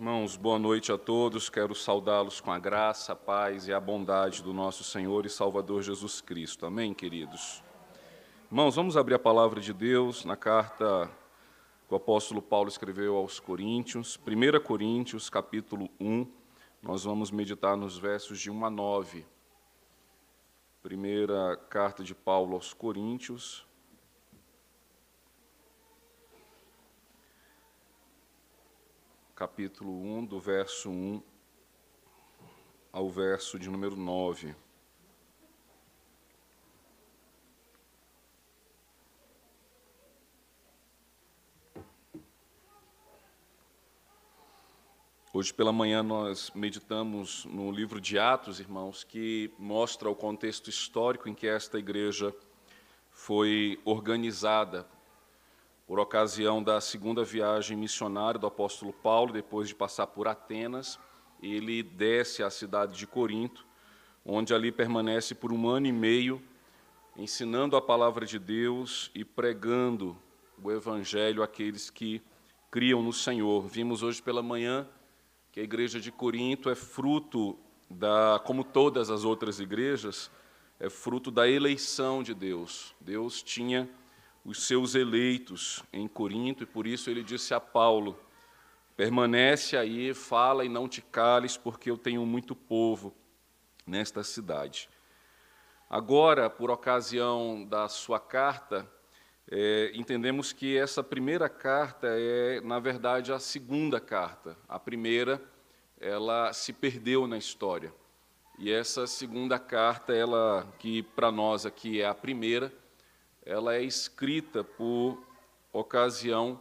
Irmãos, boa noite a todos. Quero saudá-los com a graça, a paz e a bondade do nosso Senhor e Salvador Jesus Cristo. Amém, queridos? Irmãos, vamos abrir a palavra de Deus na carta que o apóstolo Paulo escreveu aos Coríntios, 1 Coríntios, capítulo 1. Nós vamos meditar nos versos de 1 a 9. Primeira carta de Paulo aos Coríntios, capítulo 1, do verso 1 ao verso de número 9. Hoje pela manhã nós meditamos no livro de Atos, irmãos, que mostra o contexto histórico em que esta igreja foi organizada por ocasião da segunda viagem missionária do apóstolo Paulo, depois de passar por Atenas, ele desce à cidade de Corinto, onde ali permanece por um ano e meio, ensinando a palavra de Deus e pregando o evangelho àqueles que criam no Senhor. Vimos hoje pela manhã que a igreja de Corinto é fruto da, como todas as outras igrejas, é fruto da eleição de Deus. Deus tinha os seus eleitos em Corinto, e por isso ele disse a Paulo: Permanece aí, fala e não te cales, porque eu tenho muito povo nesta cidade. Agora, por ocasião da sua carta, é, entendemos que essa primeira carta é, na verdade, a segunda carta. A primeira, ela se perdeu na história. E essa segunda carta, ela que para nós aqui é a primeira, ela é escrita por ocasião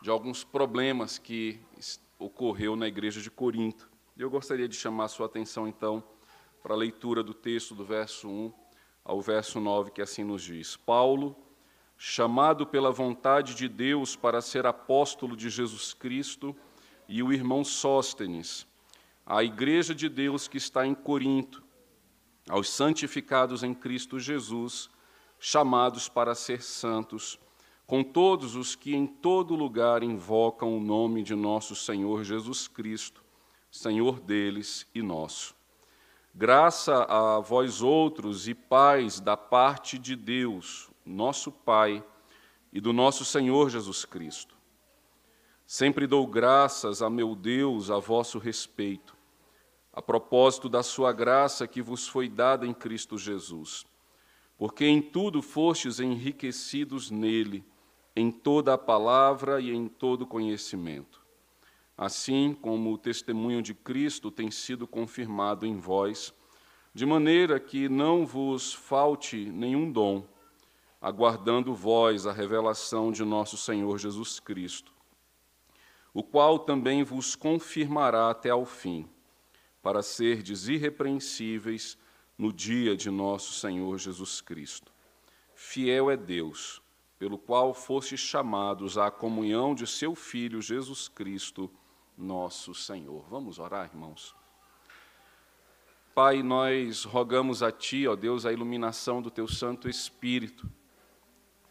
de alguns problemas que ocorreu na igreja de Corinto. Eu gostaria de chamar sua atenção, então, para a leitura do texto do verso 1 ao verso 9, que assim nos diz: Paulo, chamado pela vontade de Deus para ser apóstolo de Jesus Cristo, e o irmão Sóstenes, à igreja de Deus que está em Corinto, aos santificados em Cristo Jesus, chamados para ser santos, com todos os que em todo lugar invocam o nome de nosso Senhor Jesus Cristo, Senhor deles e nosso. Graça a vós outros e paz da parte de Deus, nosso Pai, e do nosso Senhor Jesus Cristo. Sempre dou graças a meu Deus a vosso respeito, a propósito da sua graça que vos foi dada em Cristo Jesus porque em tudo fostes enriquecidos nele, em toda a palavra e em todo conhecimento. Assim como o testemunho de Cristo tem sido confirmado em vós, de maneira que não vos falte nenhum dom, aguardando vós a revelação de nosso Senhor Jesus Cristo, o qual também vos confirmará até ao fim, para serdes irrepreensíveis no dia de nosso Senhor Jesus Cristo. Fiel é Deus, pelo qual fostes chamados à comunhão de seu Filho Jesus Cristo, nosso Senhor. Vamos orar, irmãos? Pai, nós rogamos a Ti, ó Deus, a iluminação do Teu Santo Espírito,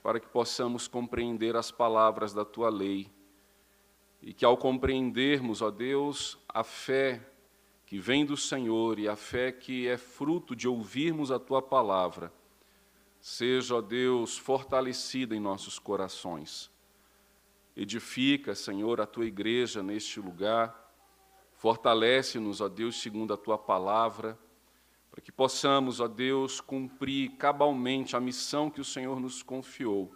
para que possamos compreender as palavras da Tua lei e que, ao compreendermos, ó Deus, a fé que vem do Senhor e a fé que é fruto de ouvirmos a tua palavra, seja, ó Deus, fortalecida em nossos corações. Edifica, Senhor, a tua igreja neste lugar, fortalece-nos, ó Deus, segundo a tua palavra, para que possamos, ó Deus, cumprir cabalmente a missão que o Senhor nos confiou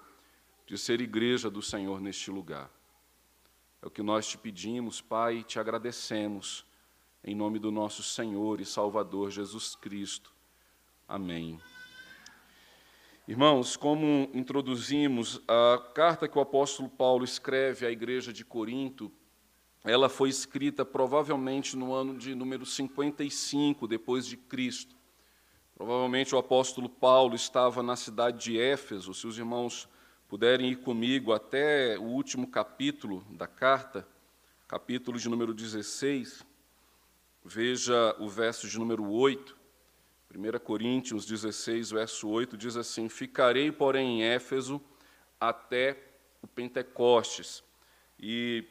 de ser igreja do Senhor neste lugar. É o que nós te pedimos, Pai, e te agradecemos em nome do nosso Senhor e Salvador Jesus Cristo. Amém. Irmãos, como introduzimos, a carta que o apóstolo Paulo escreve à igreja de Corinto, ela foi escrita provavelmente no ano de número 55 depois de Cristo. Provavelmente o apóstolo Paulo estava na cidade de Éfeso. Se os irmãos puderem ir comigo até o último capítulo da carta, capítulo de número 16, Veja o verso de número 8, 1 Coríntios 16, verso 8, diz assim: Ficarei, porém, em Éfeso até o Pentecostes. E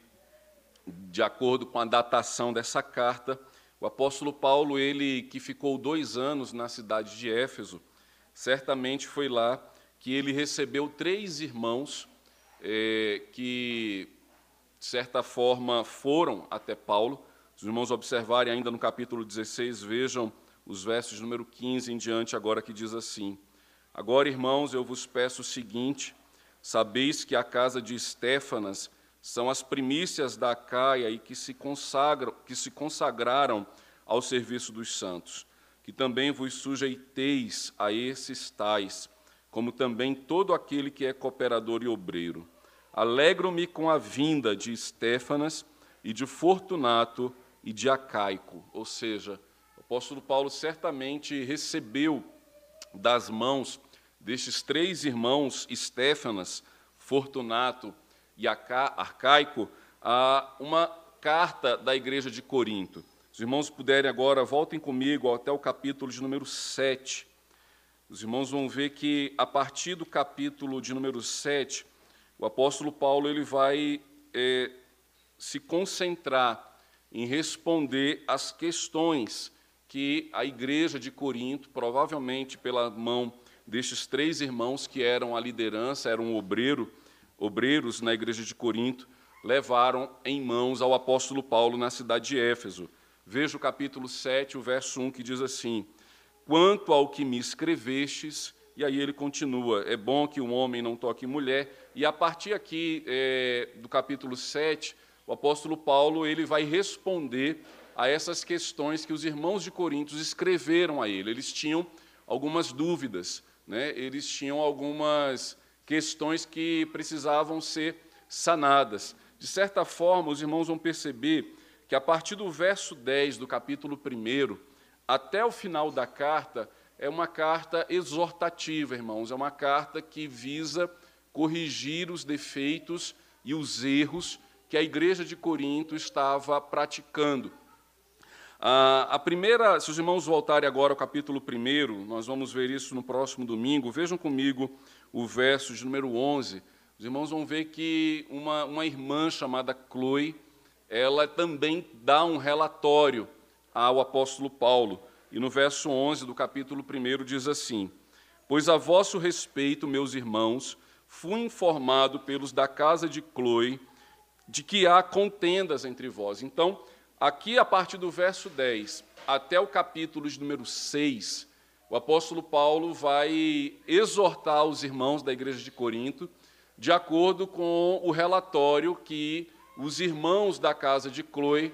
de acordo com a datação dessa carta, o apóstolo Paulo, ele que ficou dois anos na cidade de Éfeso, certamente foi lá que ele recebeu três irmãos é, que, de certa forma, foram até Paulo. Os irmãos observarem ainda no capítulo 16, vejam os versos número 15 em diante, agora que diz assim: Agora, irmãos, eu vos peço o seguinte: sabeis que a casa de Estéfanas são as primícias da Caia e que se consagram, que se consagraram ao serviço dos santos, que também vos sujeiteis a esses tais, como também todo aquele que é cooperador e obreiro. Alegro-me com a vinda de Estéfanas e de Fortunato e de Acaico, ou seja, o apóstolo Paulo certamente recebeu das mãos destes três irmãos, Estéfanas, Fortunato e Arcaico, uma carta da igreja de Corinto. Os irmãos puderem agora, voltem comigo até o capítulo de número 7. Os irmãos vão ver que, a partir do capítulo de número 7, o apóstolo Paulo ele vai é, se concentrar em responder às questões que a igreja de Corinto, provavelmente pela mão destes três irmãos que eram a liderança, eram obreiro, obreiros na igreja de Corinto, levaram em mãos ao apóstolo Paulo na cidade de Éfeso. Veja o capítulo 7, o verso 1, que diz assim: Quanto ao que me escrevestes, e aí ele continua: é bom que um homem não toque mulher, e a partir aqui é, do capítulo 7, o apóstolo Paulo ele vai responder a essas questões que os irmãos de Coríntios escreveram a ele. Eles tinham algumas dúvidas, né? eles tinham algumas questões que precisavam ser sanadas. De certa forma, os irmãos vão perceber que a partir do verso 10 do capítulo 1 até o final da carta, é uma carta exortativa, irmãos, é uma carta que visa corrigir os defeitos e os erros que a igreja de Corinto estava praticando. A primeira, se os irmãos voltarem agora ao capítulo 1, nós vamos ver isso no próximo domingo, vejam comigo o verso de número 11. Os irmãos vão ver que uma, uma irmã chamada Chloe, ela também dá um relatório ao apóstolo Paulo. E no verso 11 do capítulo 1 diz assim: Pois a vosso respeito, meus irmãos, fui informado pelos da casa de Chloe de que há contendas entre vós. Então, aqui a partir do verso 10 até o capítulo de número 6, o apóstolo Paulo vai exortar os irmãos da igreja de Corinto de acordo com o relatório que os irmãos da casa de Chloe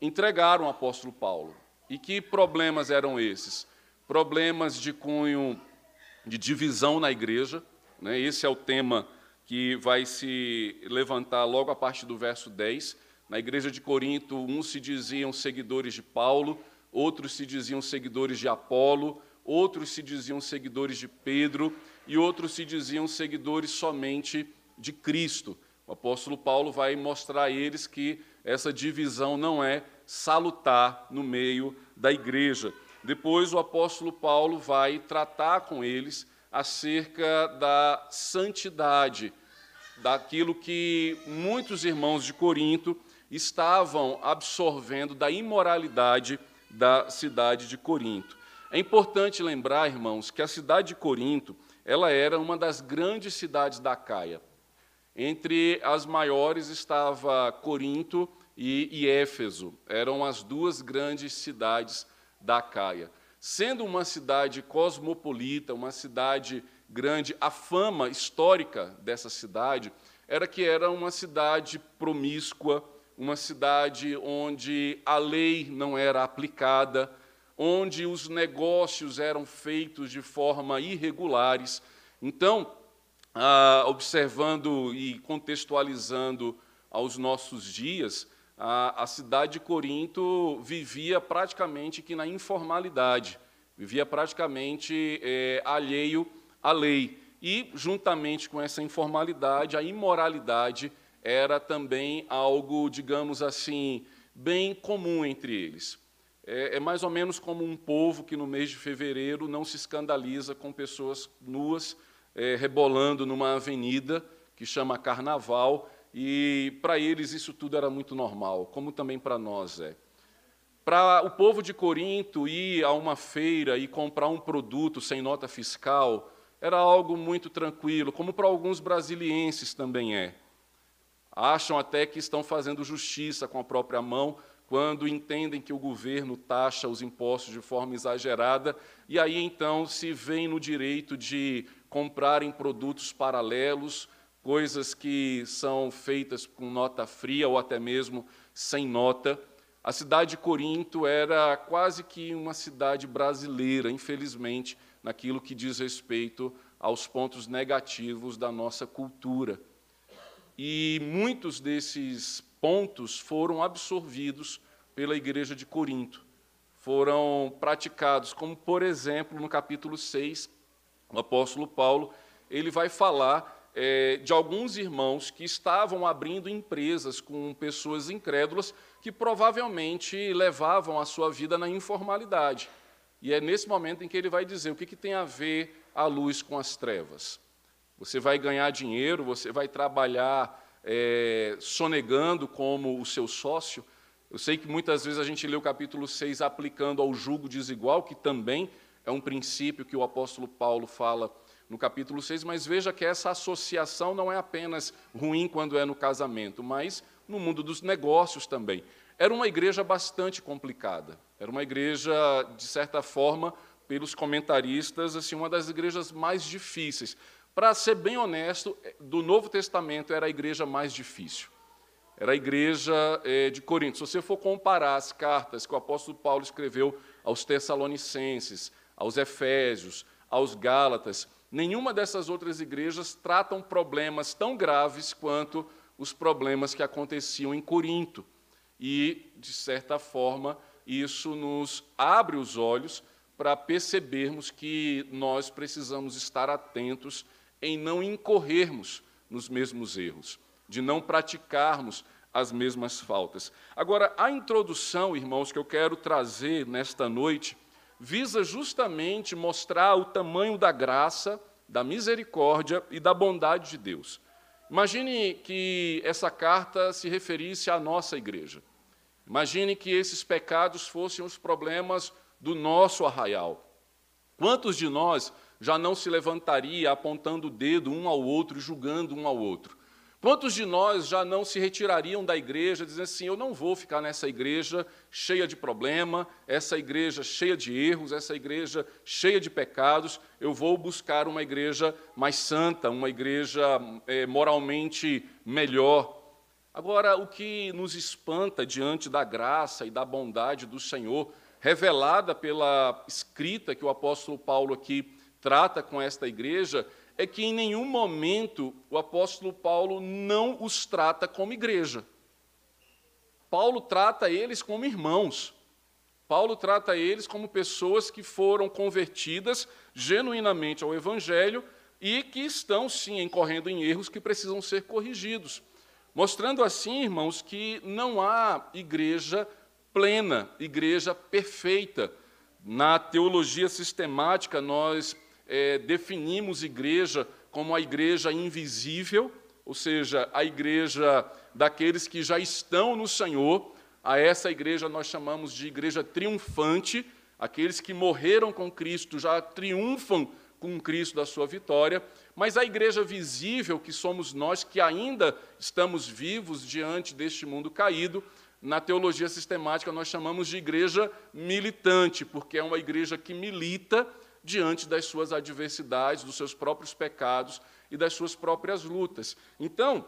entregaram ao apóstolo Paulo. E que problemas eram esses? Problemas de cunho de divisão na igreja, né? esse é o tema que vai se levantar logo a partir do verso 10. Na igreja de Corinto, uns se diziam seguidores de Paulo, outros se diziam seguidores de Apolo, outros se diziam seguidores de Pedro e outros se diziam seguidores somente de Cristo. O apóstolo Paulo vai mostrar a eles que essa divisão não é salutar no meio da igreja. Depois, o apóstolo Paulo vai tratar com eles acerca da santidade, daquilo que muitos irmãos de Corinto estavam absorvendo da imoralidade da cidade de Corinto. É importante lembrar, irmãos, que a cidade de Corinto, ela era uma das grandes cidades da Caia. Entre as maiores estava Corinto e, e Éfeso, eram as duas grandes cidades da Caia. Sendo uma cidade cosmopolita, uma cidade grande, a fama histórica dessa cidade era que era uma cidade promíscua, uma cidade onde a lei não era aplicada, onde os negócios eram feitos de forma irregulares. Então, ah, observando e contextualizando aos nossos dias, a, a cidade de Corinto vivia praticamente que na informalidade, vivia praticamente é, alheio à lei. E, juntamente com essa informalidade, a imoralidade era também algo, digamos assim, bem comum entre eles. É, é, mais ou menos como um povo que no mês de fevereiro não se escandaliza com pessoas nuas é, rebolando numa avenida que chama Carnaval, e para eles isso tudo era muito normal, como também para nós é. Para o povo de Corinto ir a uma feira e comprar um produto sem nota fiscal era algo muito tranquilo, como para alguns brasilienses também é. Acham até que estão fazendo justiça com a própria mão quando entendem que o governo taxa os impostos de forma exagerada, e aí então se veem no direito de comprarem produtos paralelos, coisas que são feitas com nota fria ou até mesmo sem nota. A cidade de Corinto era quase que uma cidade brasileira, infelizmente, naquilo que diz respeito aos pontos negativos da nossa cultura. E muitos desses pontos foram absorvidos pela igreja de Corinto. Foram praticados, como por exemplo, no capítulo 6, o apóstolo Paulo, ele vai falar é, de alguns irmãos que estavam abrindo empresas com pessoas incrédulas que provavelmente levavam a sua vida na informalidade. E é nesse momento em que ele vai dizer o que, que tem a ver a luz com as trevas. Você vai ganhar dinheiro, você vai trabalhar é, sonegando como o seu sócio. Eu sei que muitas vezes a gente lê o capítulo 6 aplicando ao julgo desigual, que também é um princípio que o apóstolo Paulo fala no capítulo 6, mas veja que essa associação não é apenas ruim quando é no casamento, mas no mundo dos negócios também. Era uma igreja bastante complicada. Era uma igreja, de certa forma, pelos comentaristas, assim, uma das igrejas mais difíceis. Para ser bem honesto, do Novo Testamento era a igreja mais difícil. Era a igreja é, de Corinto. Se você for comparar as cartas que o apóstolo Paulo escreveu aos Tessalonicenses, aos Efésios, aos Gálatas, nenhuma dessas outras igrejas tratam problemas tão graves quanto os problemas que aconteciam em Corinto. E, de certa forma, isso nos abre os olhos para percebermos que nós precisamos estar atentos em não incorrermos nos mesmos erros, de não praticarmos as mesmas faltas. Agora, a introdução, irmãos, que eu quero trazer nesta noite, visa justamente mostrar o tamanho da graça, da misericórdia e da bondade de Deus. Imagine que essa carta se referisse à nossa igreja. Imagine que esses pecados fossem os problemas do nosso arraial. Quantos de nós já não se levantaria apontando o dedo um ao outro, julgando um ao outro. Quantos de nós já não se retirariam da igreja, dizendo assim: eu não vou ficar nessa igreja cheia de problema, essa igreja cheia de erros, essa igreja cheia de pecados, eu vou buscar uma igreja mais santa, uma igreja é, moralmente melhor. Agora, o que nos espanta diante da graça e da bondade do Senhor, revelada pela escrita que o apóstolo Paulo aqui trata com esta igreja é que em nenhum momento o apóstolo Paulo não os trata como igreja. Paulo trata eles como irmãos. Paulo trata eles como pessoas que foram convertidas genuinamente ao Evangelho e que estão, sim, incorrendo em erros que precisam ser corrigidos. Mostrando assim, irmãos, que não há igreja plena, igreja perfeita. Na teologia sistemática, nós é, definimos igreja como a igreja invisível, ou seja, a igreja daqueles que já estão no Senhor. A essa igreja nós chamamos de igreja triunfante, aqueles que morreram com Cristo já triunfam com Cristo da sua vitória, mas a igreja visível, que somos nós que ainda estamos vivos diante deste mundo caído, na teologia sistemática nós chamamos de igreja militante, porque é uma igreja que milita diante das suas adversidades, dos seus próprios pecados e das suas próprias lutas. Então,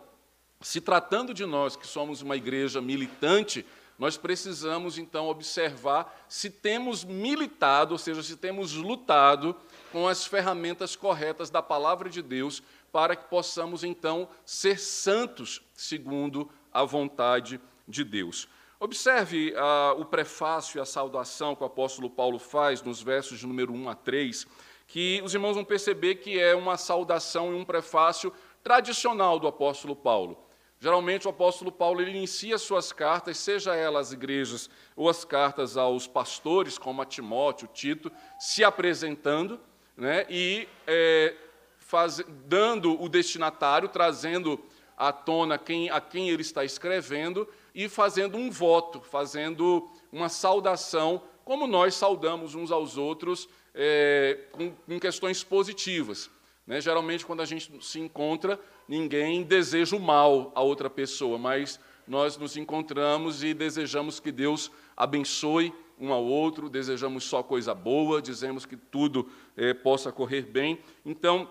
se tratando de nós que somos uma igreja militante, nós precisamos então observar se temos militado, ou seja, se temos lutado com as ferramentas corretas da palavra de Deus, para que possamos então ser santos segundo a vontade de Deus. Observe ah, o prefácio e a saudação que o apóstolo Paulo faz nos versos de número 1 a 3, que os irmãos vão perceber que é uma saudação e um prefácio tradicional do apóstolo Paulo. Geralmente o apóstolo Paulo ele inicia suas cartas, seja elas as igrejas ou as cartas aos pastores, como a Timóteo, Tito, se apresentando né, e é, faz, dando o destinatário, trazendo à tona quem, a quem ele está escrevendo e fazendo um voto, fazendo uma saudação, como nós saudamos uns aos outros é, com, com, questões positivas. Né? Geralmente, quando a gente se encontra, ninguém deseja o mal a outra pessoa, mas nós nos encontramos e desejamos que Deus abençoe um ao outro, desejamos só coisa boa, dizemos que tudo é, possa correr bem. Então,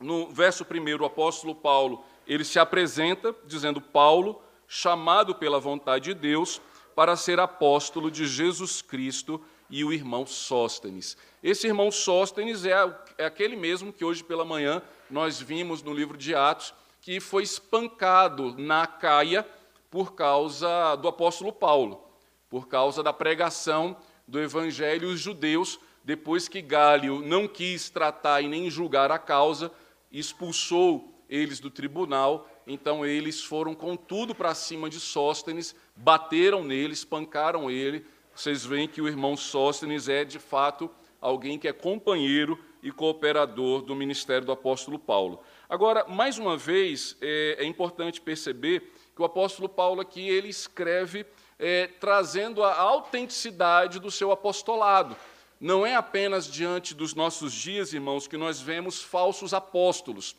no verso primeiro, o apóstolo Paulo, ele se apresenta dizendo: Paulo, chamado pela vontade de Deus para ser apóstolo de Jesus Cristo e o irmão Sóstenes. Esse irmão Sóstenes é, é aquele mesmo que hoje pela manhã nós vimos no livro de Atos, que foi espancado na Caia por causa do apóstolo Paulo, por causa da pregação do evangelho aos judeus, depois que Gálio não quis tratar e nem julgar a causa, expulsou eles do tribunal, então eles foram com tudo para cima de Sóstenes, bateram nele, espancaram ele. Vocês veem que o irmão Sóstenes é, de fato, alguém que é companheiro e cooperador do ministério do apóstolo Paulo. Agora, mais uma vez, é, é importante perceber que o apóstolo Paulo aqui ele escreve é, trazendo a autenticidade do seu apostolado. Não é apenas diante dos nossos dias, irmãos, que nós vemos falsos apóstolos,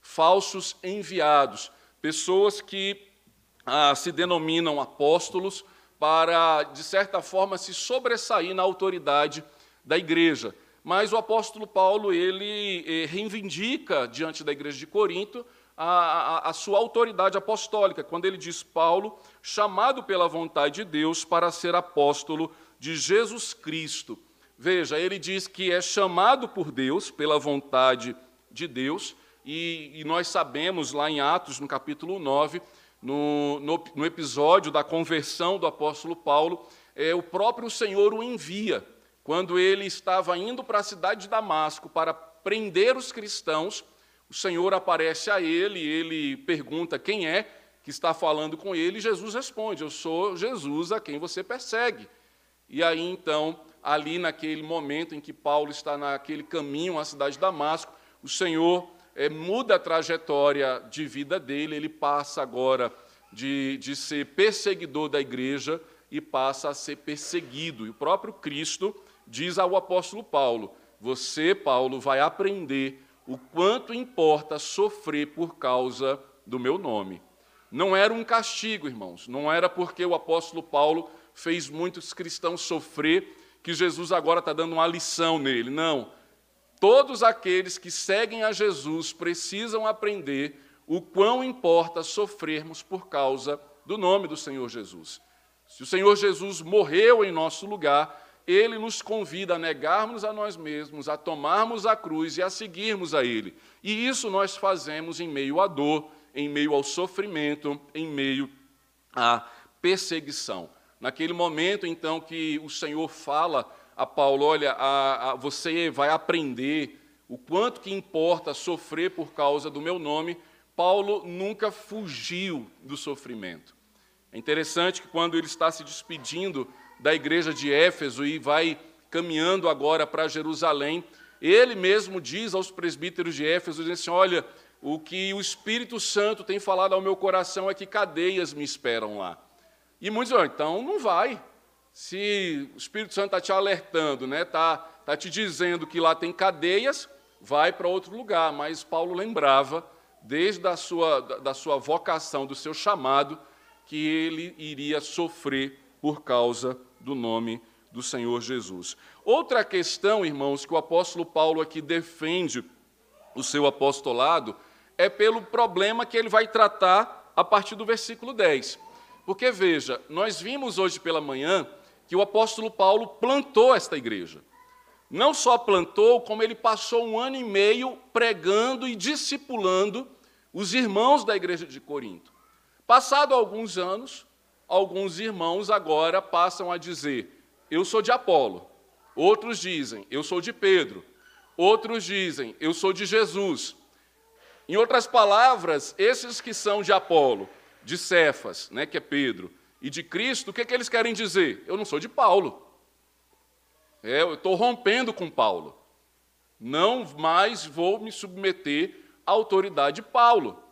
falsos enviados, pessoas que ah, se denominam apóstolos para, de certa forma, se sobressair na autoridade da igreja. Mas o apóstolo Paulo ele eh, reivindica diante da igreja de Corinto a, a, a, sua autoridade apostólica, quando ele diz Paulo, chamado pela vontade de Deus para ser apóstolo de Jesus Cristo. Veja, ele diz que é chamado por Deus, pela vontade de Deus, e, e nós sabemos lá em Atos, no capítulo 9, no, no, no episódio da conversão do apóstolo Paulo, é, o próprio Senhor o envia, quando ele estava indo para a cidade de Damasco para prender os cristãos o Senhor aparece a ele, ele pergunta quem é que está falando com ele, e Jesus responde: Eu sou Jesus a quem você persegue. E aí então, ali naquele momento em que Paulo está naquele caminho à cidade de Damasco, o Senhor é, muda a trajetória de vida dele, ele passa agora de, de ser perseguidor da igreja e passa a ser perseguido. E o próprio Cristo diz ao apóstolo Paulo: Você, Paulo, vai aprender o quanto importa sofrer por causa do meu nome. Não era um castigo, irmãos, não era porque o apóstolo Paulo fez muitos cristãos sofrer que Jesus agora está dando uma lição nele. Não. Todos aqueles que seguem a Jesus precisam aprender o quão importa sofrermos por causa do nome do Senhor Jesus. Se o Senhor Jesus morreu em nosso lugar, ele nos convida a negarmos a nós mesmos, a tomarmos a cruz e a seguirmos a Ele. E isso nós fazemos em meio à dor, em meio ao sofrimento, em meio à perseguição. Naquele momento, então, que o Senhor fala a Paulo: olha, a, a, você vai aprender o quanto que importa sofrer por causa do meu nome. Paulo nunca fugiu do sofrimento. É interessante que quando ele está se despedindo da igreja de Éfeso e vai caminhando agora para Jerusalém, ele mesmo diz aos presbíteros de Éfeso, diz assim, olha, o que o Espírito Santo tem falado ao meu coração é que cadeias me esperam lá. E muitos dizem, então não vai. Se o Espírito Santo está te alertando, está né, tá, tá te dizendo que lá tem cadeias, vai para outro lugar. Mas Paulo lembrava, desde a sua, da sua vocação, do seu chamado, que ele iria sofrer por causa do nome do Senhor Jesus. Outra questão, irmãos, que o apóstolo Paulo aqui defende o seu apostolado é pelo problema que ele vai tratar a partir do versículo 10. Porque veja, nós vimos hoje pela manhã que o apóstolo Paulo plantou esta igreja. Não só plantou, como ele passou um ano e meio pregando e discipulando os irmãos da igreja de Corinto. Passado alguns anos, alguns irmãos agora passam a dizer: Eu sou de Apolo. Outros dizem: Eu sou de Pedro. Outros dizem: Eu sou de Jesus. Em outras palavras, esses que são de Apolo, de Cefas, né, que é Pedro, e de Cristo, o que, é que eles querem dizer? Eu não sou de Paulo. É, eu estou rompendo com Paulo. Não mais vou me submeter à autoridade de Paulo.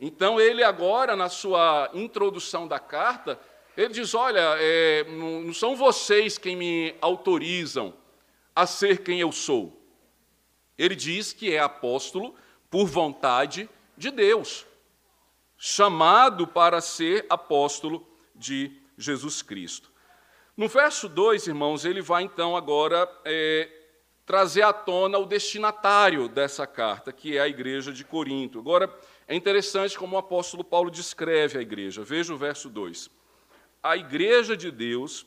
Então, ele agora, na sua introdução da carta, ele diz: Olha, é, não são vocês quem me autorizam a ser quem eu sou. Ele diz que é apóstolo por vontade de Deus, chamado para ser apóstolo de Jesus Cristo. No verso 2, irmãos, ele vai então agora é, trazer à tona o destinatário dessa carta, que é a igreja de Corinto. Agora, é interessante como o apóstolo Paulo descreve a igreja. Veja o verso 2. A igreja de Deus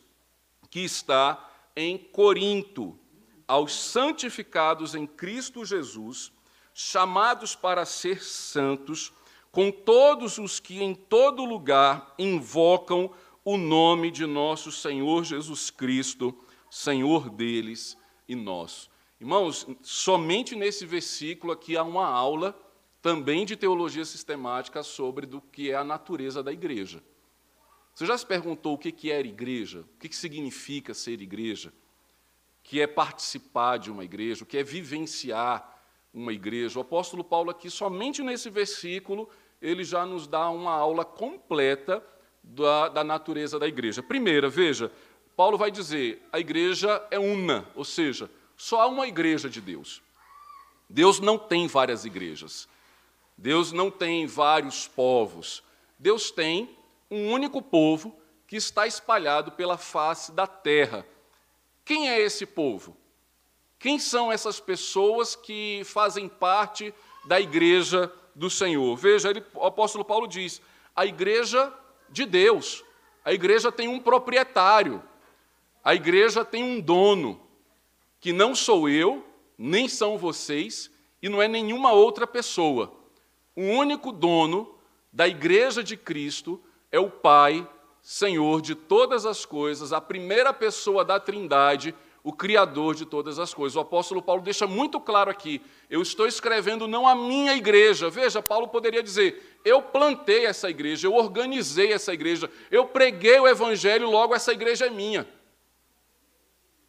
que está em Corinto, aos santificados em Cristo Jesus, chamados para ser santos, com todos os que em todo lugar invocam o nome de nosso Senhor Jesus Cristo, Senhor deles e nosso. Irmãos, somente nesse versículo aqui há uma aula também de teologia sistemática sobre do que é a natureza da igreja. Você já se perguntou o que é igreja? O que significa ser igreja? O que é participar de uma igreja? O que é vivenciar uma igreja? O apóstolo Paulo aqui, somente nesse versículo, ele já nos dá uma aula completa da, da natureza da igreja. Primeira, veja, Paulo vai dizer, a igreja é una, ou seja, só há uma igreja de Deus. Deus não tem várias igrejas. Deus não tem vários povos. Deus tem um único povo que está espalhado pela face da terra. Quem é esse povo? Quem são essas pessoas que fazem parte da igreja do Senhor? Veja, ele, o apóstolo Paulo diz: a igreja de Deus, a igreja tem um proprietário, a igreja tem um dono, que não sou eu, nem são vocês, e não é nenhuma outra pessoa. O único dono da igreja de Cristo é o Pai, Senhor de todas as coisas, a primeira pessoa da Trindade, o Criador de todas as coisas. O apóstolo Paulo deixa muito claro aqui: eu estou escrevendo não a minha igreja. Veja, Paulo poderia dizer: eu plantei essa igreja, eu organizei essa igreja, eu preguei o evangelho, logo essa igreja é minha.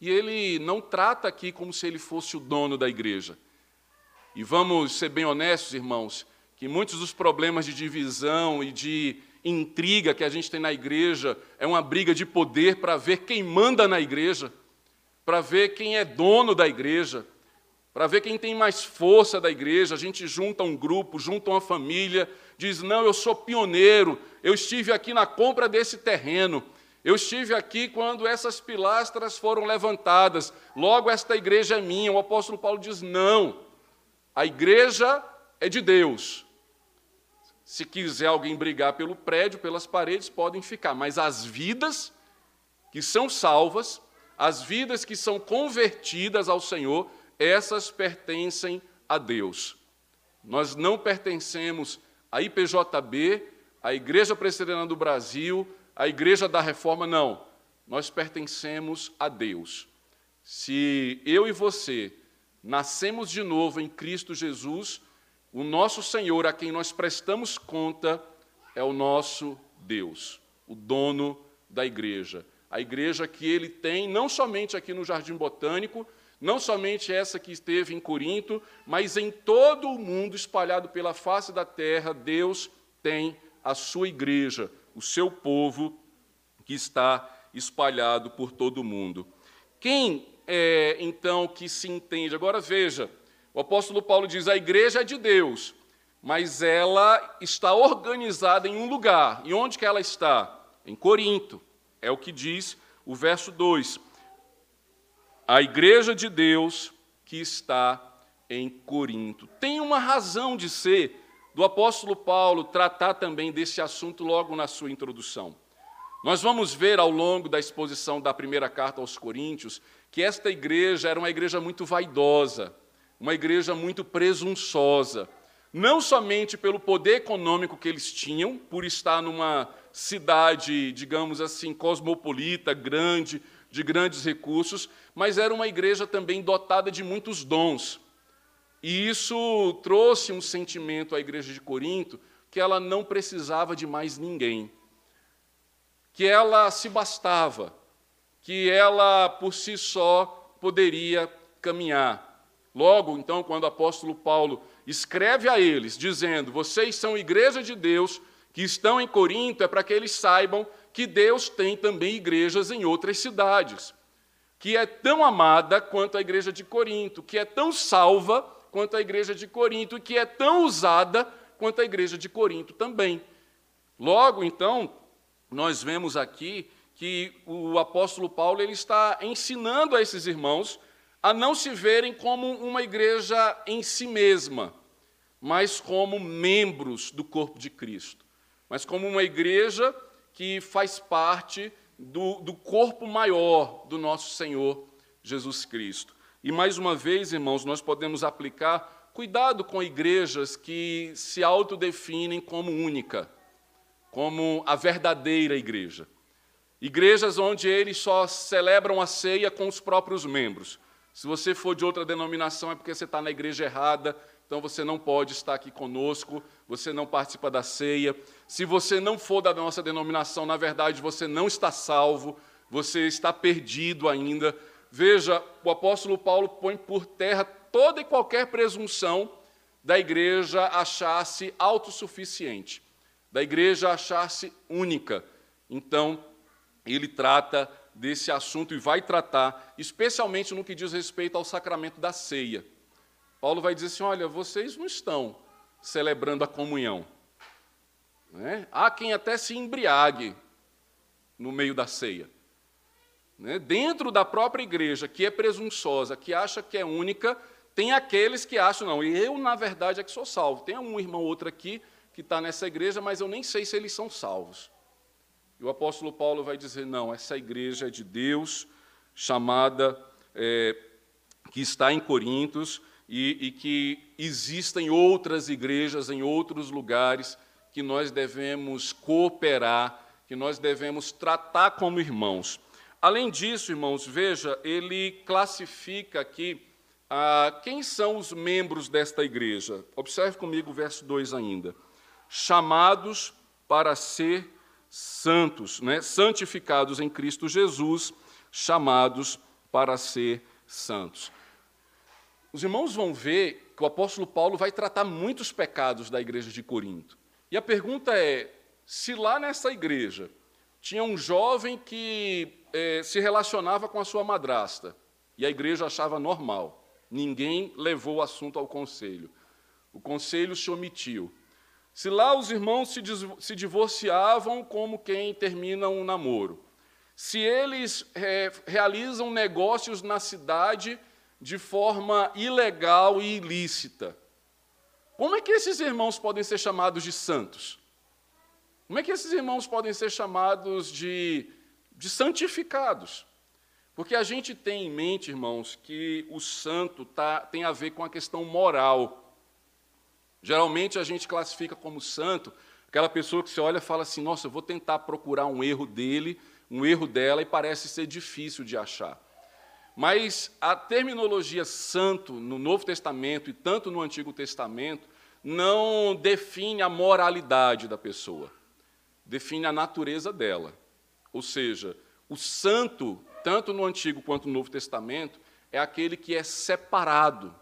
E ele não trata aqui como se ele fosse o dono da igreja. E vamos ser bem honestos, irmãos, que muitos dos problemas de divisão e de intriga que a gente tem na igreja é uma briga de poder para ver quem manda na igreja para ver quem é dono da igreja, para ver quem tem mais força da igreja. A gente junta um grupo, junta uma família, diz: Não, eu sou pioneiro, eu estive aqui na compra desse terreno, eu estive aqui quando essas pilastras foram levantadas, logo esta igreja é minha. O apóstolo Paulo diz: Não, a igreja é de Deus. Se quiser alguém brigar pelo prédio, pelas paredes, podem ficar, mas as vidas que são salvas, as vidas que são convertidas ao Senhor, essas pertencem a Deus. Nós não pertencemos à IPJB, à Igreja Presbiteriana do Brasil, à Igreja da Reforma, não. Nós pertencemos a Deus. Se eu e você nascemos de novo em Cristo Jesus, o nosso Senhor, a quem nós prestamos conta, é o nosso Deus, o dono da igreja a igreja que ele tem, não somente aqui no Jardim Botânico, não somente essa que esteve em Corinto, mas em todo o mundo, espalhado pela face da terra, Deus tem a sua igreja, o seu povo que está espalhado por todo o mundo. Quem é, então, que se entende? Agora veja, o apóstolo Paulo diz: a igreja é de Deus, mas ela está organizada em um lugar. E onde que ela está? Em Corinto. É o que diz o verso 2. A igreja de Deus que está em Corinto. Tem uma razão de ser do apóstolo Paulo tratar também desse assunto logo na sua introdução. Nós vamos ver ao longo da exposição da primeira carta aos Coríntios que esta igreja era uma igreja muito vaidosa, uma igreja muito presunçosa, não somente pelo poder econômico que eles tinham, por estar numa cidade, digamos assim, cosmopolita, grande, de grandes recursos, mas era uma igreja também dotada de muitos dons. E isso trouxe um sentimento à igreja de Corinto que ela não precisava de mais ninguém, que ela se bastava, que ela por si só poderia caminhar. Logo, então, quando o apóstolo Paulo escreve a eles, dizendo: Vocês são igreja de Deus que estão em Corinto, é para que eles saibam que Deus tem também igrejas em outras cidades, que é tão amada quanto a igreja de Corinto, que é tão salva quanto a igreja de Corinto e que é tão usada quanto a igreja de Corinto também. Logo, então, nós vemos aqui que o apóstolo Paulo ele está ensinando a esses irmãos a não se verem como uma igreja em si mesma, mas como membros do corpo de Cristo, mas como uma igreja que faz parte do, do corpo maior do nosso Senhor Jesus Cristo. E mais uma vez, irmãos, nós podemos aplicar cuidado com igrejas que se autodefinem como única, como a verdadeira igreja. Igrejas onde eles só celebram a ceia com os próprios membros. Se você for de outra denominação, é porque você está na igreja errada, então você não pode estar aqui conosco, você não participa da ceia. Se você não for da nossa denominação, na verdade você não está salvo, você está perdido ainda. Veja, o apóstolo Paulo põe por terra toda e qualquer presunção da igreja achar-se autossuficiente, da igreja achar-se única. Então, ele trata desse assunto e vai tratar, especialmente no que diz respeito ao sacramento da ceia. Paulo vai dizer assim: olha, vocês não estão celebrando a comunhão. Né? Há quem até se embriague no meio da ceia. Né? Dentro da própria igreja, que é presunçosa, que acha que é única, tem aqueles que acham, não, eu, na verdade, é que sou salvo. Tem um irmão ou outro aqui que está nessa igreja, mas eu nem sei se eles são salvos. E o apóstolo Paulo vai dizer: não, essa igreja é de Deus, chamada, é, que está em Corintos, e, e que existem outras igrejas em outros lugares que nós devemos cooperar, que nós devemos tratar como irmãos. Além disso, irmãos, veja, ele classifica aqui ah, quem são os membros desta igreja. Observe comigo o verso 2 ainda. Chamados para ser santos, né? santificados em Cristo Jesus, chamados para ser santos. Os irmãos vão ver que o apóstolo Paulo vai tratar muitos pecados da igreja de Corinto. E a pergunta é: se lá nessa igreja tinha um jovem que é, se relacionava com a sua madrasta, e a igreja achava normal. Ninguém levou o assunto ao conselho. O conselho se omitiu. Se lá os irmãos se, se divorciavam como quem termina um namoro, se eles é, realizam negócios na cidade de forma ilegal e ilícita, como é que esses irmãos podem ser chamados de santos? Como é que esses irmãos podem ser chamados de de santificados. Porque a gente tem em mente, irmãos, que o santo tá, tem a ver com a questão moral. Geralmente a gente classifica como santo aquela pessoa que você olha e fala assim: nossa, eu vou tentar procurar um erro dele, um erro dela, e parece ser difícil de achar. Mas a terminologia santo no Novo Testamento e tanto no Antigo Testamento não define a moralidade da pessoa, define a natureza dela. Ou seja, o santo, tanto no Antigo quanto no Novo Testamento, é aquele que é separado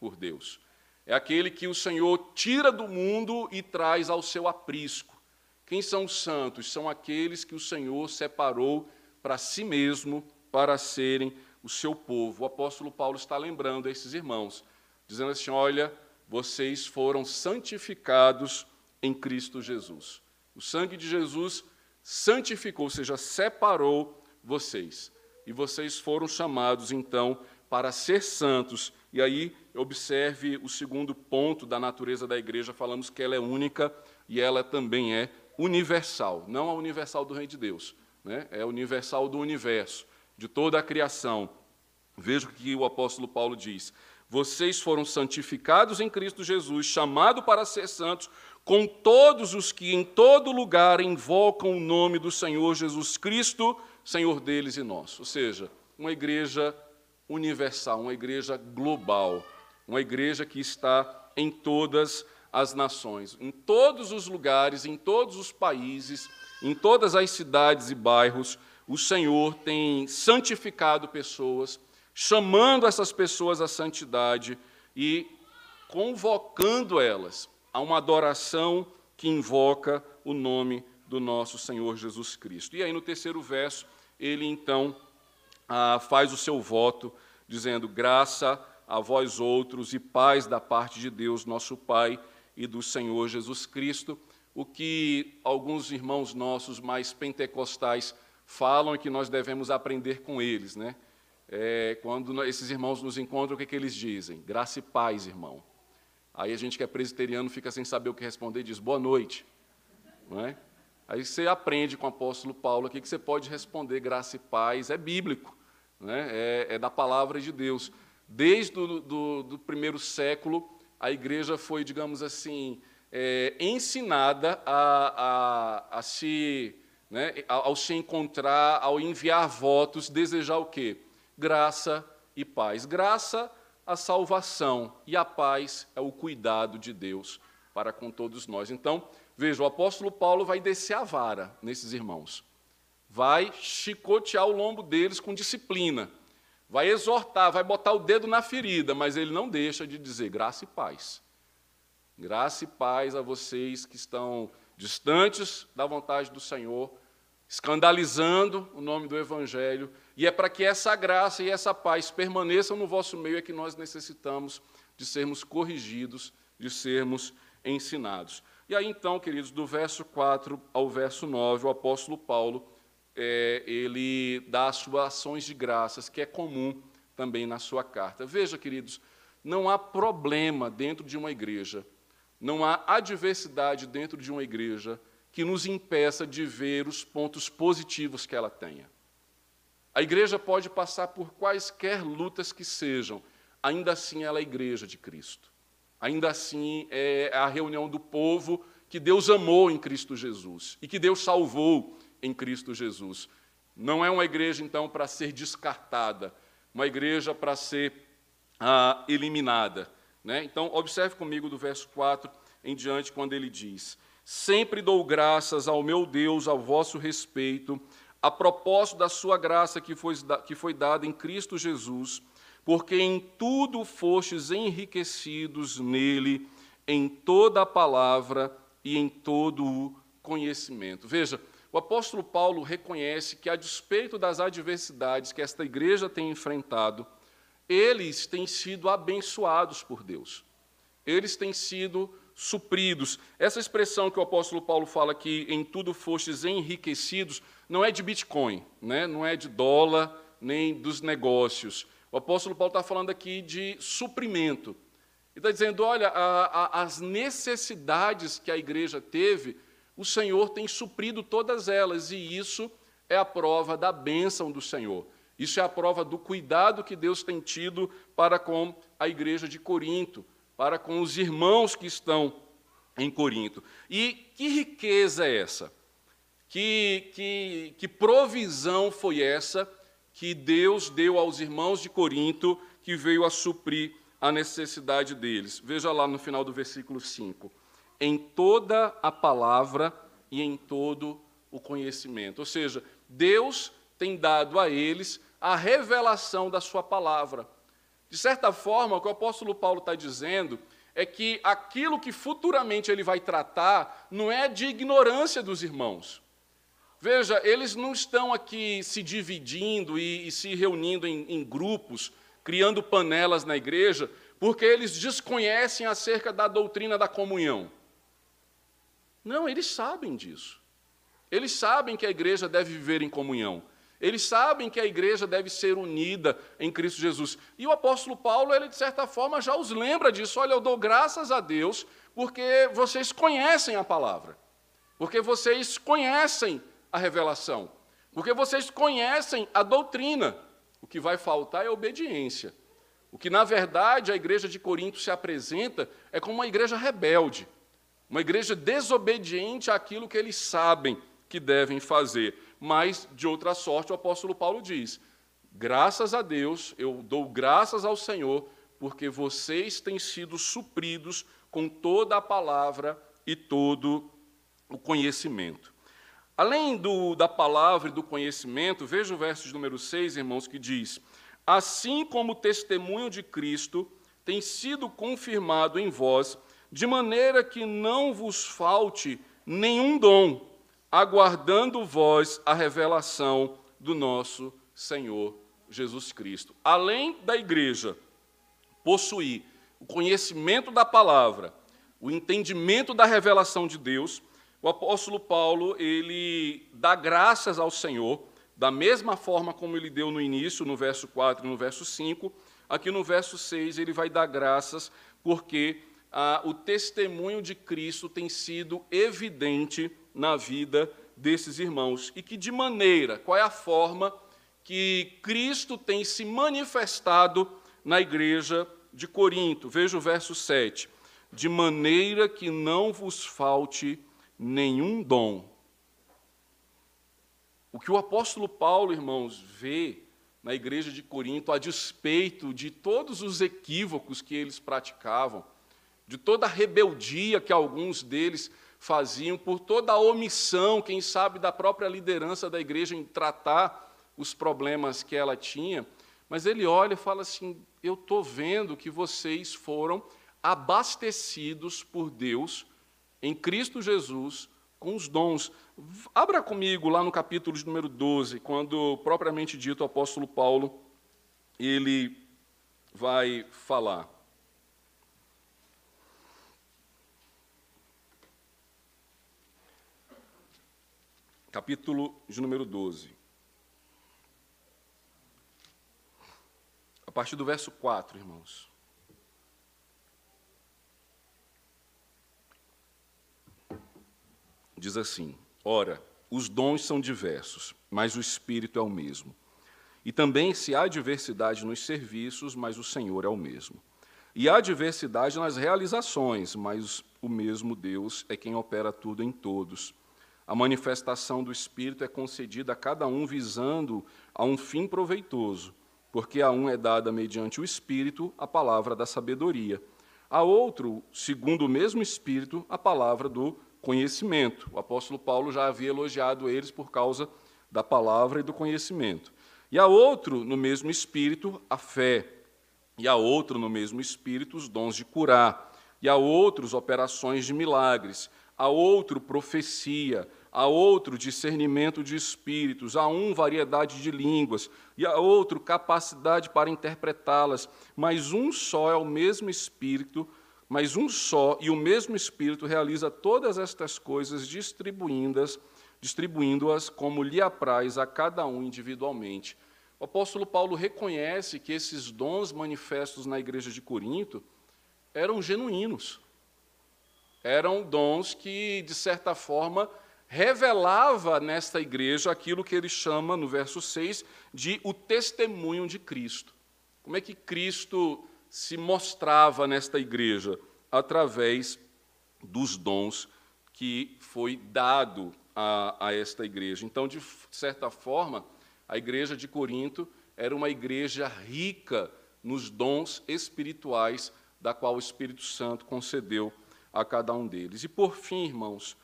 por Deus. É aquele que o Senhor tira do mundo e traz ao seu aprisco. Quem são os santos? São aqueles que o Senhor separou para si mesmo, para serem o seu povo. O apóstolo Paulo está lembrando a esses irmãos, dizendo assim: olha, vocês foram santificados em Cristo Jesus. O sangue de Jesus santificou, ou seja, separou vocês. E vocês foram chamados, então, para ser santos. E aí, observe o segundo ponto da natureza da igreja, falamos que ela é única e ela também é universal. Não a universal do Rei de Deus, né? é universal do universo, de toda a criação. Veja o que o apóstolo Paulo diz. Vocês foram santificados em Cristo Jesus, chamados para ser santos, com todos os que em todo lugar invocam o nome do Senhor Jesus Cristo, Senhor deles e nosso. Ou seja, uma igreja universal, uma igreja global, uma igreja que está em todas as nações, em todos os lugares, em todos os países, em todas as cidades e bairros, o Senhor tem santificado pessoas, chamando essas pessoas à santidade e convocando elas a uma adoração que invoca o nome do nosso Senhor Jesus Cristo. E aí, no terceiro verso, ele então ah, faz o seu voto, dizendo: Graça a vós outros e paz da parte de Deus, nosso Pai, e do Senhor Jesus Cristo. O que alguns irmãos nossos mais pentecostais falam é que nós devemos aprender com eles, né? É, quando esses irmãos nos encontram, o que, é que eles dizem? Graça e paz, irmão. Aí a gente que é presbiteriano fica sem saber o que responder e diz boa noite. Não é? Aí você aprende com o apóstolo Paulo aqui que você pode responder graça e paz, é bíblico, né? é, é da palavra de Deus. Desde o do primeiro século, a igreja foi, digamos assim, é, ensinada a, a, a se, né, ao se encontrar, ao enviar votos, desejar o quê? Graça e paz. Graça, a salvação, e a paz é o cuidado de Deus para com todos nós. Então, veja, o apóstolo Paulo vai descer a vara nesses irmãos, vai chicotear o lombo deles com disciplina vai exortar, vai botar o dedo na ferida, mas ele não deixa de dizer graça e paz. Graça e paz a vocês que estão distantes da vontade do Senhor, escandalizando o nome do Evangelho, e é para que essa graça e essa paz permaneçam no vosso meio é que nós necessitamos de sermos corrigidos, de sermos ensinados. E aí então, queridos, do verso 4 ao verso 9, o apóstolo Paulo é, ele dá as suas ações de graças, que é comum também na sua carta. Veja, queridos, não há problema dentro de uma igreja, não há adversidade dentro de uma igreja que nos impeça de ver os pontos positivos que ela tenha. A igreja pode passar por quaisquer lutas que sejam, ainda assim ela é a igreja de Cristo. Ainda assim é a reunião do povo que Deus amou em Cristo Jesus e que Deus salvou em Cristo Jesus. Não é uma igreja, então, para ser descartada, uma igreja para ser ah, eliminada. Né? Então, observe comigo do verso 4 em diante, quando ele diz: Sempre dou graças ao meu Deus a vosso respeito, a propósito da sua graça que foi, que foi dada em Cristo Jesus, porque em tudo fostes enriquecidos nele, em toda a palavra e em todo o conhecimento. Veja, o apóstolo Paulo reconhece que, a despeito das adversidades que esta igreja tem enfrentado, eles têm sido abençoados por Deus. Eles têm sido supridos. Essa expressão que o apóstolo Paulo fala aqui, em tudo fostes enriquecidos, não é de Bitcoin, né? não é de dólar, nem dos negócios. O apóstolo Paulo está falando aqui de suprimento. Ele está dizendo: olha, a, a, as necessidades que a igreja teve o Senhor tem suprido todas elas, e isso é a prova da bênção do Senhor. Isso é a prova do cuidado que Deus tem tido para com a igreja de Corinto, para com os irmãos que estão em Corinto. E que riqueza é essa? Que, que, que provisão foi essa que Deus deu aos irmãos de Corinto que veio a suprir a necessidade deles? Veja lá no final do versículo 5 em toda a palavra e em todo o conhecimento. Ou seja, Deus tem dado a eles a revelação da sua palavra. De certa forma, o que o apóstolo Paulo está dizendo é que aquilo que futuramente ele vai tratar não é de ignorância dos irmãos. Veja, eles não estão aqui se dividindo e, e se reunindo em, em grupos, criando panelas na igreja, porque eles desconhecem acerca da doutrina da comunhão. Não, eles sabem disso. Eles sabem que a igreja deve viver em comunhão. Eles sabem que a igreja deve ser unida em Cristo Jesus. E o apóstolo Paulo, ele de certa forma já os lembra disso. Olha, eu dou graças a Deus porque vocês conhecem a palavra. Porque vocês conhecem a revelação. Porque vocês conhecem a doutrina. O que vai faltar é obediência. O que, na verdade, a igreja de Corinto se apresenta é como uma igreja rebelde. Uma igreja desobediente àquilo que eles sabem que devem fazer. Mas, de outra sorte, o apóstolo Paulo diz: graças a Deus, eu dou graças ao Senhor, porque vocês têm sido supridos com toda a palavra e todo o conhecimento. Além do, da palavra e do conhecimento, veja o verso de número 6, irmãos, que diz: assim como o testemunho de Cristo tem sido confirmado em vós, de maneira que não vos falte nenhum dom, aguardando vós a revelação do nosso Senhor Jesus Cristo. Além da igreja possuir o conhecimento da palavra, o entendimento da revelação de Deus, o apóstolo Paulo, ele dá graças ao Senhor, da mesma forma como ele deu no início, no verso 4 e no verso 5, aqui no verso 6 ele vai dar graças porque ah, o testemunho de Cristo tem sido evidente na vida desses irmãos. E que de maneira, qual é a forma que Cristo tem se manifestado na igreja de Corinto? Veja o verso 7. De maneira que não vos falte nenhum dom. O que o apóstolo Paulo, irmãos, vê na igreja de Corinto, a despeito de todos os equívocos que eles praticavam, de toda a rebeldia que alguns deles faziam, por toda a omissão, quem sabe, da própria liderança da igreja em tratar os problemas que ela tinha, mas ele olha e fala assim: Eu estou vendo que vocês foram abastecidos por Deus em Cristo Jesus com os dons. Abra comigo lá no capítulo de número 12, quando propriamente dito o apóstolo Paulo ele vai falar. Capítulo de número 12. A partir do verso 4, irmãos. Diz assim: Ora, os dons são diversos, mas o Espírito é o mesmo. E também se há diversidade nos serviços, mas o Senhor é o mesmo. E há diversidade nas realizações, mas o mesmo Deus é quem opera tudo em todos. A manifestação do Espírito é concedida a cada um visando a um fim proveitoso, porque a um é dada mediante o Espírito a palavra da sabedoria, a outro, segundo o mesmo Espírito, a palavra do conhecimento. O apóstolo Paulo já havia elogiado eles por causa da palavra e do conhecimento. E a outro, no mesmo Espírito, a fé. E a outro, no mesmo Espírito, os dons de curar. E a outros, operações de milagres a outro profecia, a outro discernimento de espíritos, a um variedade de línguas, e a outro capacidade para interpretá-las, mas um só é o mesmo Espírito, mas um só e o mesmo Espírito realiza todas estas coisas, distribuindo-as, distribuindo-as como lhe apraz a cada um individualmente. O apóstolo Paulo reconhece que esses dons manifestos na igreja de Corinto eram genuínos eram dons que, de certa forma, revelava nesta igreja aquilo que ele chama, no verso 6, de o testemunho de Cristo. Como é que Cristo se mostrava nesta igreja? Através dos dons que foi dado a, a esta igreja. Então, de certa forma, a igreja de Corinto era uma igreja rica nos dons espirituais da qual o Espírito Santo concedeu a cada um deles. E por fim, irmãos,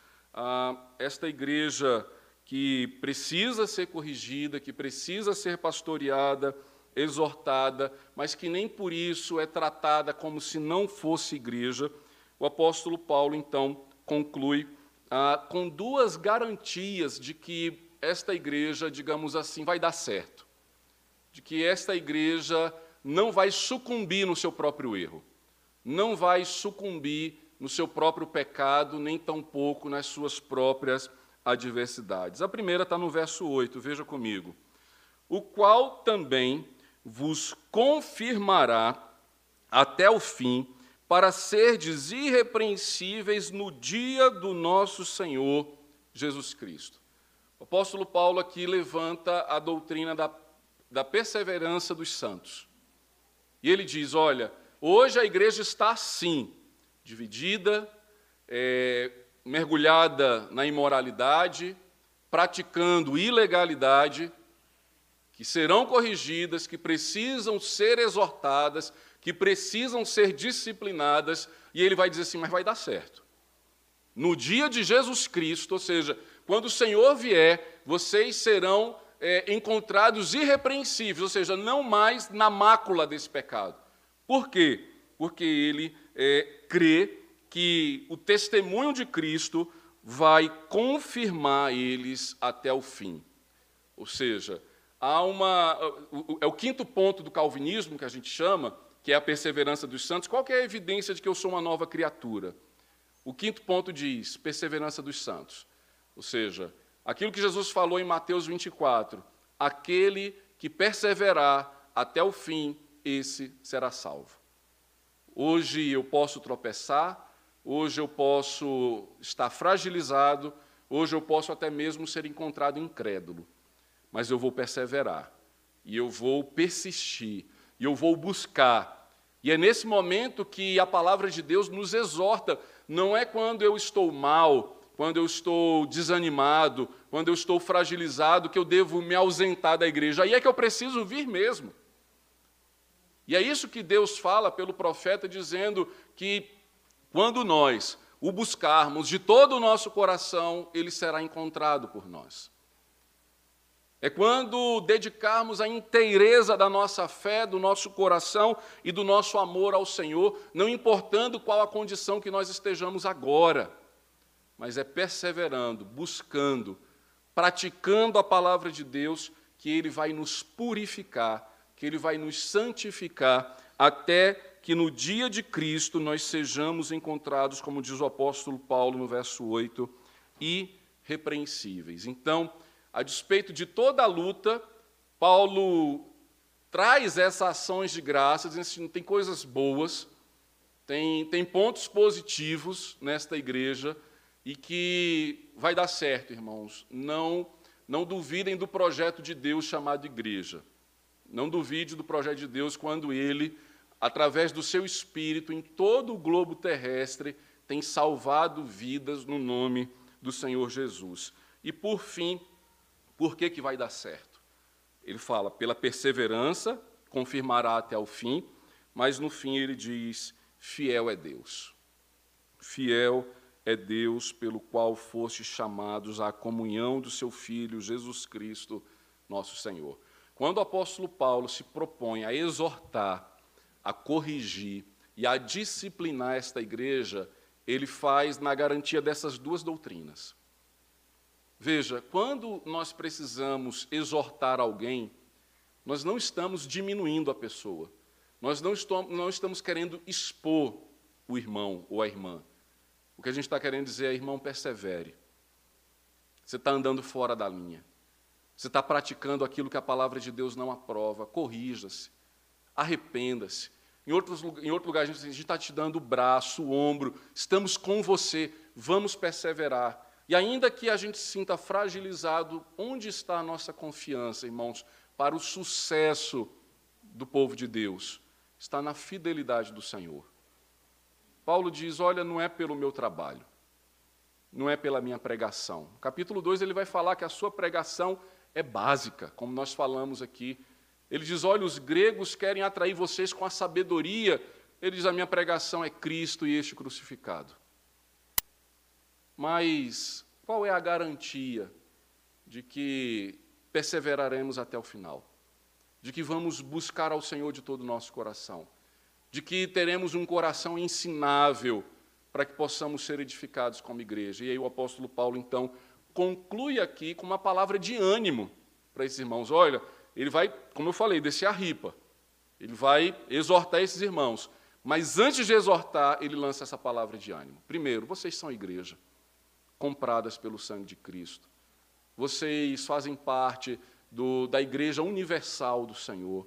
esta igreja que precisa ser corrigida, que precisa ser pastoreada, exortada, mas que nem por isso é tratada como se não fosse igreja, o apóstolo Paulo, então, conclui com duas garantias de que esta igreja, digamos assim, vai dar certo, de que esta igreja não vai sucumbir no seu próprio erro, não vai sucumbir no seu próprio pecado, nem tampouco nas suas próprias adversidades. A primeira está no verso 8, veja comigo. O qual também vos confirmará até o fim, para serdes irrepreensíveis no dia do nosso Senhor Jesus Cristo. O apóstolo Paulo aqui levanta a doutrina da, da perseverança dos santos. E ele diz: olha, hoje a igreja está assim, dividida, é, mergulhada na imoralidade, praticando ilegalidade, que serão corrigidas, que precisam ser exortadas, que precisam ser disciplinadas, e ele vai dizer assim: mas vai dar certo. No dia de Jesus Cristo, ou seja, quando o Senhor vier, vocês serão é, encontrados irrepreensíveis, ou seja, não mais na mácula desse pecado. Por quê? Porque ele é, crê que o testemunho de Cristo vai confirmar eles até o fim. Ou seja, há uma. É o quinto ponto do calvinismo que a gente chama, que é a perseverança dos santos. Qual é a evidência de que eu sou uma nova criatura? O quinto ponto diz: perseverança dos santos. Ou seja, aquilo que Jesus falou em Mateus 24: aquele que perseverar até o fim, esse será salvo. Hoje eu posso tropeçar, hoje eu posso estar fragilizado, hoje eu posso até mesmo ser encontrado incrédulo, mas eu vou perseverar, e eu vou persistir, e eu vou buscar. E é nesse momento que a palavra de Deus nos exorta, não é quando eu estou mal, quando eu estou desanimado, quando eu estou fragilizado, que eu devo me ausentar da igreja. Aí é que eu preciso vir mesmo. E é isso que Deus fala pelo profeta, dizendo que quando nós o buscarmos de todo o nosso coração, ele será encontrado por nós. É quando dedicarmos a inteireza da nossa fé, do nosso coração e do nosso amor ao Senhor, não importando qual a condição que nós estejamos agora, mas é perseverando, buscando, praticando a palavra de Deus, que Ele vai nos purificar que Ele vai nos santificar até que no dia de Cristo nós sejamos encontrados, como diz o apóstolo Paulo no verso 8, irrepreensíveis. Então, a despeito de toda a luta, Paulo traz essas ações de graça, dizendo assim: tem coisas boas, tem, tem pontos positivos nesta igreja e que vai dar certo, irmãos. Não, não duvidem do projeto de Deus chamado igreja. Não duvide do projeto de Deus quando ele, através do seu espírito, em todo o globo terrestre, tem salvado vidas no nome do Senhor Jesus. E por fim, por que, que vai dar certo? Ele fala, pela perseverança, confirmará até o fim, mas no fim ele diz: fiel é Deus. Fiel é Deus pelo qual fostes chamados à comunhão do seu Filho Jesus Cristo, nosso Senhor. Quando o apóstolo Paulo se propõe a exortar, a corrigir e a disciplinar esta igreja, ele faz na garantia dessas duas doutrinas. Veja, quando nós precisamos exortar alguém, nós não estamos diminuindo a pessoa, nós não estamos, não estamos querendo expor o irmão ou a irmã. O que a gente está querendo dizer é, irmão, persevere. Você está andando fora da linha. Você está praticando aquilo que a palavra de Deus não aprova, corrija-se, arrependa-se. Em, em outro lugar, a gente está te dando o braço, o ombro, estamos com você, vamos perseverar. E ainda que a gente se sinta fragilizado, onde está a nossa confiança, irmãos, para o sucesso do povo de Deus? Está na fidelidade do Senhor. Paulo diz: Olha, não é pelo meu trabalho, não é pela minha pregação. Capítulo 2 ele vai falar que a sua pregação é básica, como nós falamos aqui. Ele diz: olha, os gregos querem atrair vocês com a sabedoria. Ele diz: a minha pregação é Cristo e este crucificado. Mas qual é a garantia de que perseveraremos até o final? De que vamos buscar ao Senhor de todo o nosso coração? De que teremos um coração ensinável para que possamos ser edificados como igreja? E aí o apóstolo Paulo, então, conclui aqui com uma palavra de ânimo para esses irmãos. Olha, ele vai, como eu falei, descer a ripa. Ele vai exortar esses irmãos. Mas antes de exortar, ele lança essa palavra de ânimo. Primeiro, vocês são igreja, compradas pelo sangue de Cristo. Vocês fazem parte do, da igreja universal do Senhor.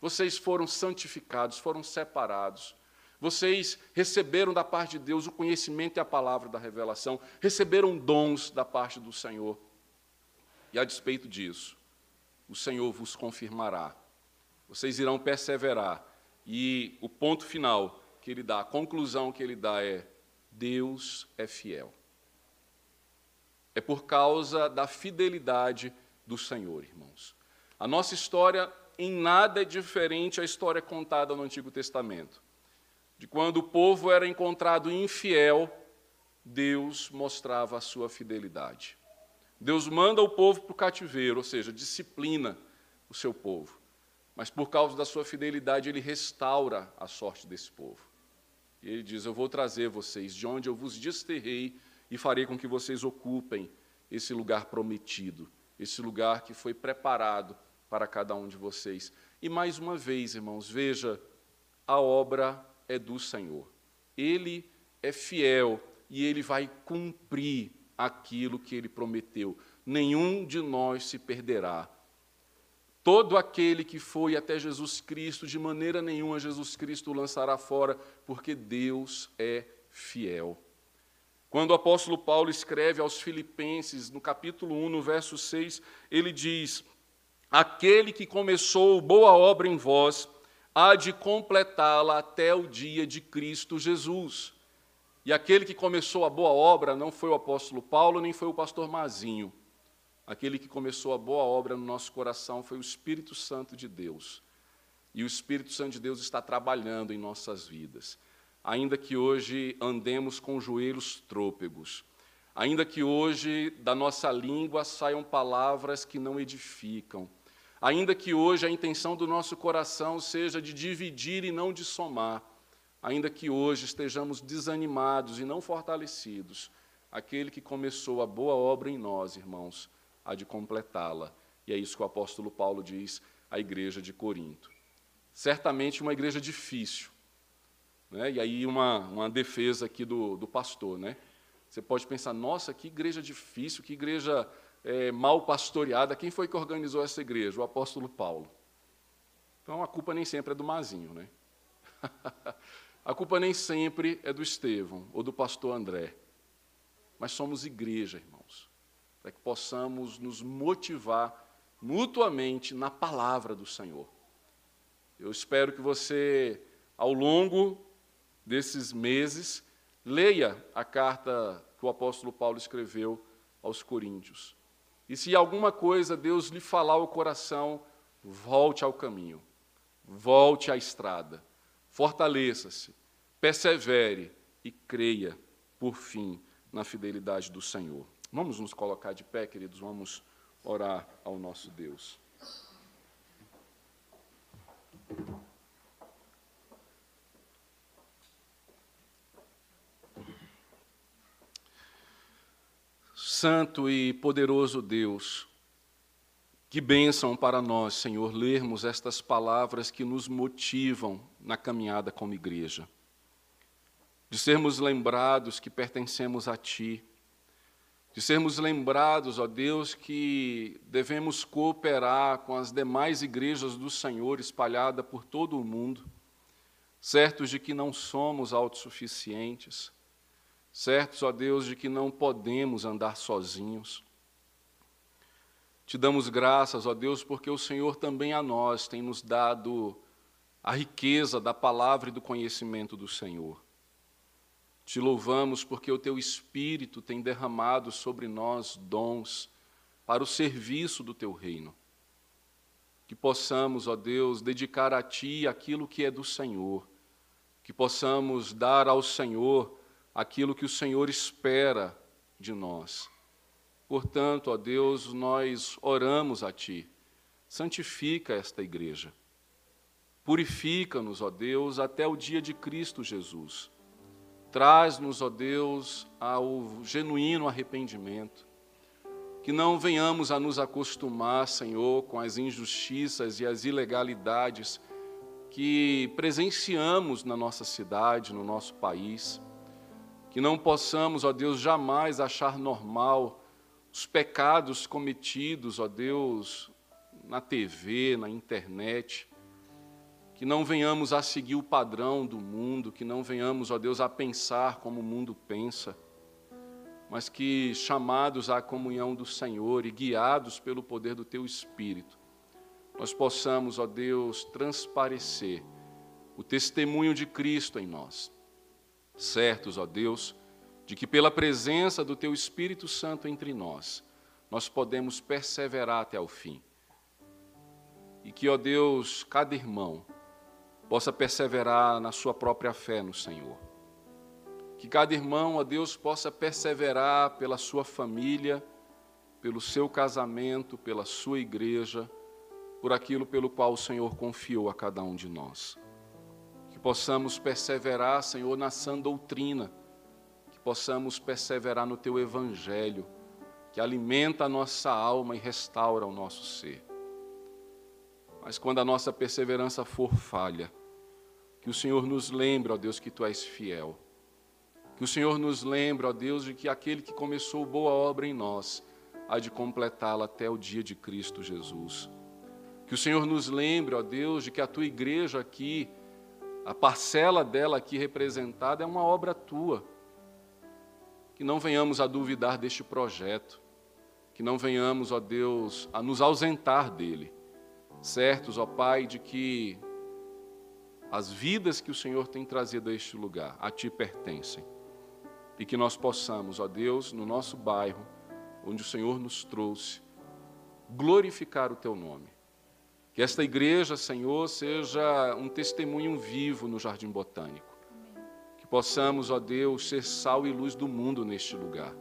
Vocês foram santificados, foram separados. Vocês receberam da parte de Deus o conhecimento e a palavra da revelação, receberam dons da parte do Senhor. E a despeito disso, o Senhor vos confirmará. Vocês irão perseverar. E o ponto final que ele dá, a conclusão que ele dá é: Deus é fiel. É por causa da fidelidade do Senhor, irmãos. A nossa história em nada é diferente à história contada no Antigo Testamento de quando o povo era encontrado infiel, Deus mostrava a sua fidelidade. Deus manda o povo para o cativeiro, ou seja, disciplina o seu povo. Mas por causa da sua fidelidade, ele restaura a sorte desse povo. E ele diz: Eu vou trazer vocês de onde eu vos desterrei e farei com que vocês ocupem esse lugar prometido, esse lugar que foi preparado para cada um de vocês. E mais uma vez, irmãos, veja, a obra é do Senhor. Ele é fiel e ele vai cumprir aquilo que ele prometeu. Nenhum de nós se perderá. Todo aquele que foi até Jesus Cristo, de maneira nenhuma Jesus Cristo o lançará fora, porque Deus é fiel. Quando o apóstolo Paulo escreve aos Filipenses, no capítulo 1, no verso 6, ele diz: Aquele que começou boa obra em vós, há de completá-la até o dia de Cristo Jesus. E aquele que começou a boa obra não foi o apóstolo Paulo, nem foi o pastor Mazinho. Aquele que começou a boa obra no nosso coração foi o Espírito Santo de Deus. E o Espírito Santo de Deus está trabalhando em nossas vidas. Ainda que hoje andemos com joelhos trôpegos, ainda que hoje da nossa língua saiam palavras que não edificam, ainda que hoje a intenção do nosso coração seja de dividir e não de somar, ainda que hoje estejamos desanimados e não fortalecidos, aquele que começou a boa obra em nós, irmãos, há de completá-la. E é isso que o apóstolo Paulo diz à igreja de Corinto. Certamente uma igreja difícil. Né? E aí uma, uma defesa aqui do, do pastor. Né? Você pode pensar, nossa, que igreja difícil, que igreja é, mal pastoreada. Quem foi que organizou essa igreja? O apóstolo Paulo. Então a culpa nem sempre é do Mazinho. Né? A culpa nem sempre é do Estevão ou do pastor André, mas somos igreja, irmãos, para que possamos nos motivar mutuamente na palavra do Senhor. Eu espero que você, ao longo desses meses, leia a carta que o apóstolo Paulo escreveu aos Coríntios. E se alguma coisa Deus lhe falar ao coração, volte ao caminho, volte à estrada Fortaleça-se, persevere e creia, por fim, na fidelidade do Senhor. Vamos nos colocar de pé, queridos, vamos orar ao nosso Deus. Santo e poderoso Deus, que bênção para nós, Senhor, lermos estas palavras que nos motivam na caminhada como igreja. De sermos lembrados que pertencemos a Ti, de sermos lembrados, ó Deus, que devemos cooperar com as demais igrejas do Senhor espalhadas por todo o mundo, certos de que não somos autossuficientes, certos, ó Deus, de que não podemos andar sozinhos te damos graças, ó Deus, porque o Senhor também a nós tem nos dado a riqueza da palavra e do conhecimento do Senhor. Te louvamos porque o teu Espírito tem derramado sobre nós dons para o serviço do teu reino. Que possamos, ó Deus, dedicar a Ti aquilo que é do Senhor, que possamos dar ao Senhor aquilo que o Senhor espera de nós Portanto, ó Deus, nós oramos a Ti. Santifica esta igreja. Purifica-nos, ó Deus, até o dia de Cristo Jesus. Traz-nos, ó Deus, ao genuíno arrependimento. Que não venhamos a nos acostumar, Senhor, com as injustiças e as ilegalidades que presenciamos na nossa cidade, no nosso país. Que não possamos, ó Deus, jamais achar normal os pecados cometidos, ó Deus, na TV, na internet, que não venhamos a seguir o padrão do mundo, que não venhamos, ó Deus, a pensar como o mundo pensa, mas que chamados à comunhão do Senhor e guiados pelo poder do Teu Espírito, nós possamos, ó Deus, transparecer o testemunho de Cristo em nós. Certos, ó Deus, de que pela presença do Teu Espírito Santo entre nós, nós podemos perseverar até o fim. E que, ó Deus, cada irmão possa perseverar na sua própria fé no Senhor. Que cada irmão, ó Deus, possa perseverar pela sua família pelo seu casamento, pela sua igreja, por aquilo pelo qual o Senhor confiou a cada um de nós. Possamos perseverar, Senhor, na sã doutrina, que possamos perseverar no teu evangelho, que alimenta a nossa alma e restaura o nosso ser. Mas quando a nossa perseverança for falha, que o Senhor nos lembre, ó Deus, que tu és fiel. Que o Senhor nos lembre, ó Deus, de que aquele que começou boa obra em nós há de completá-la até o dia de Cristo Jesus. Que o Senhor nos lembre, ó Deus, de que a tua igreja aqui, a parcela dela aqui representada, é uma obra tua. Que não venhamos a duvidar deste projeto, que não venhamos, ó Deus, a nos ausentar dele, certos, ó Pai, de que as vidas que o Senhor tem trazido a este lugar a ti pertencem. E que nós possamos, ó Deus, no nosso bairro, onde o Senhor nos trouxe, glorificar o teu nome. Que esta igreja, Senhor, seja um testemunho vivo no Jardim Botânico. Que possamos, ó Deus, ser sal e luz do mundo neste lugar.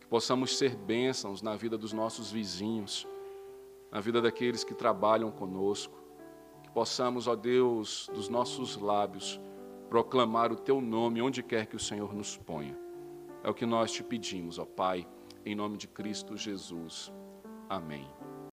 Que possamos ser bênçãos na vida dos nossos vizinhos, na vida daqueles que trabalham conosco. Que possamos, ó Deus, dos nossos lábios, proclamar o teu nome onde quer que o Senhor nos ponha. É o que nós te pedimos, ó Pai em nome de Cristo Jesus. Amém.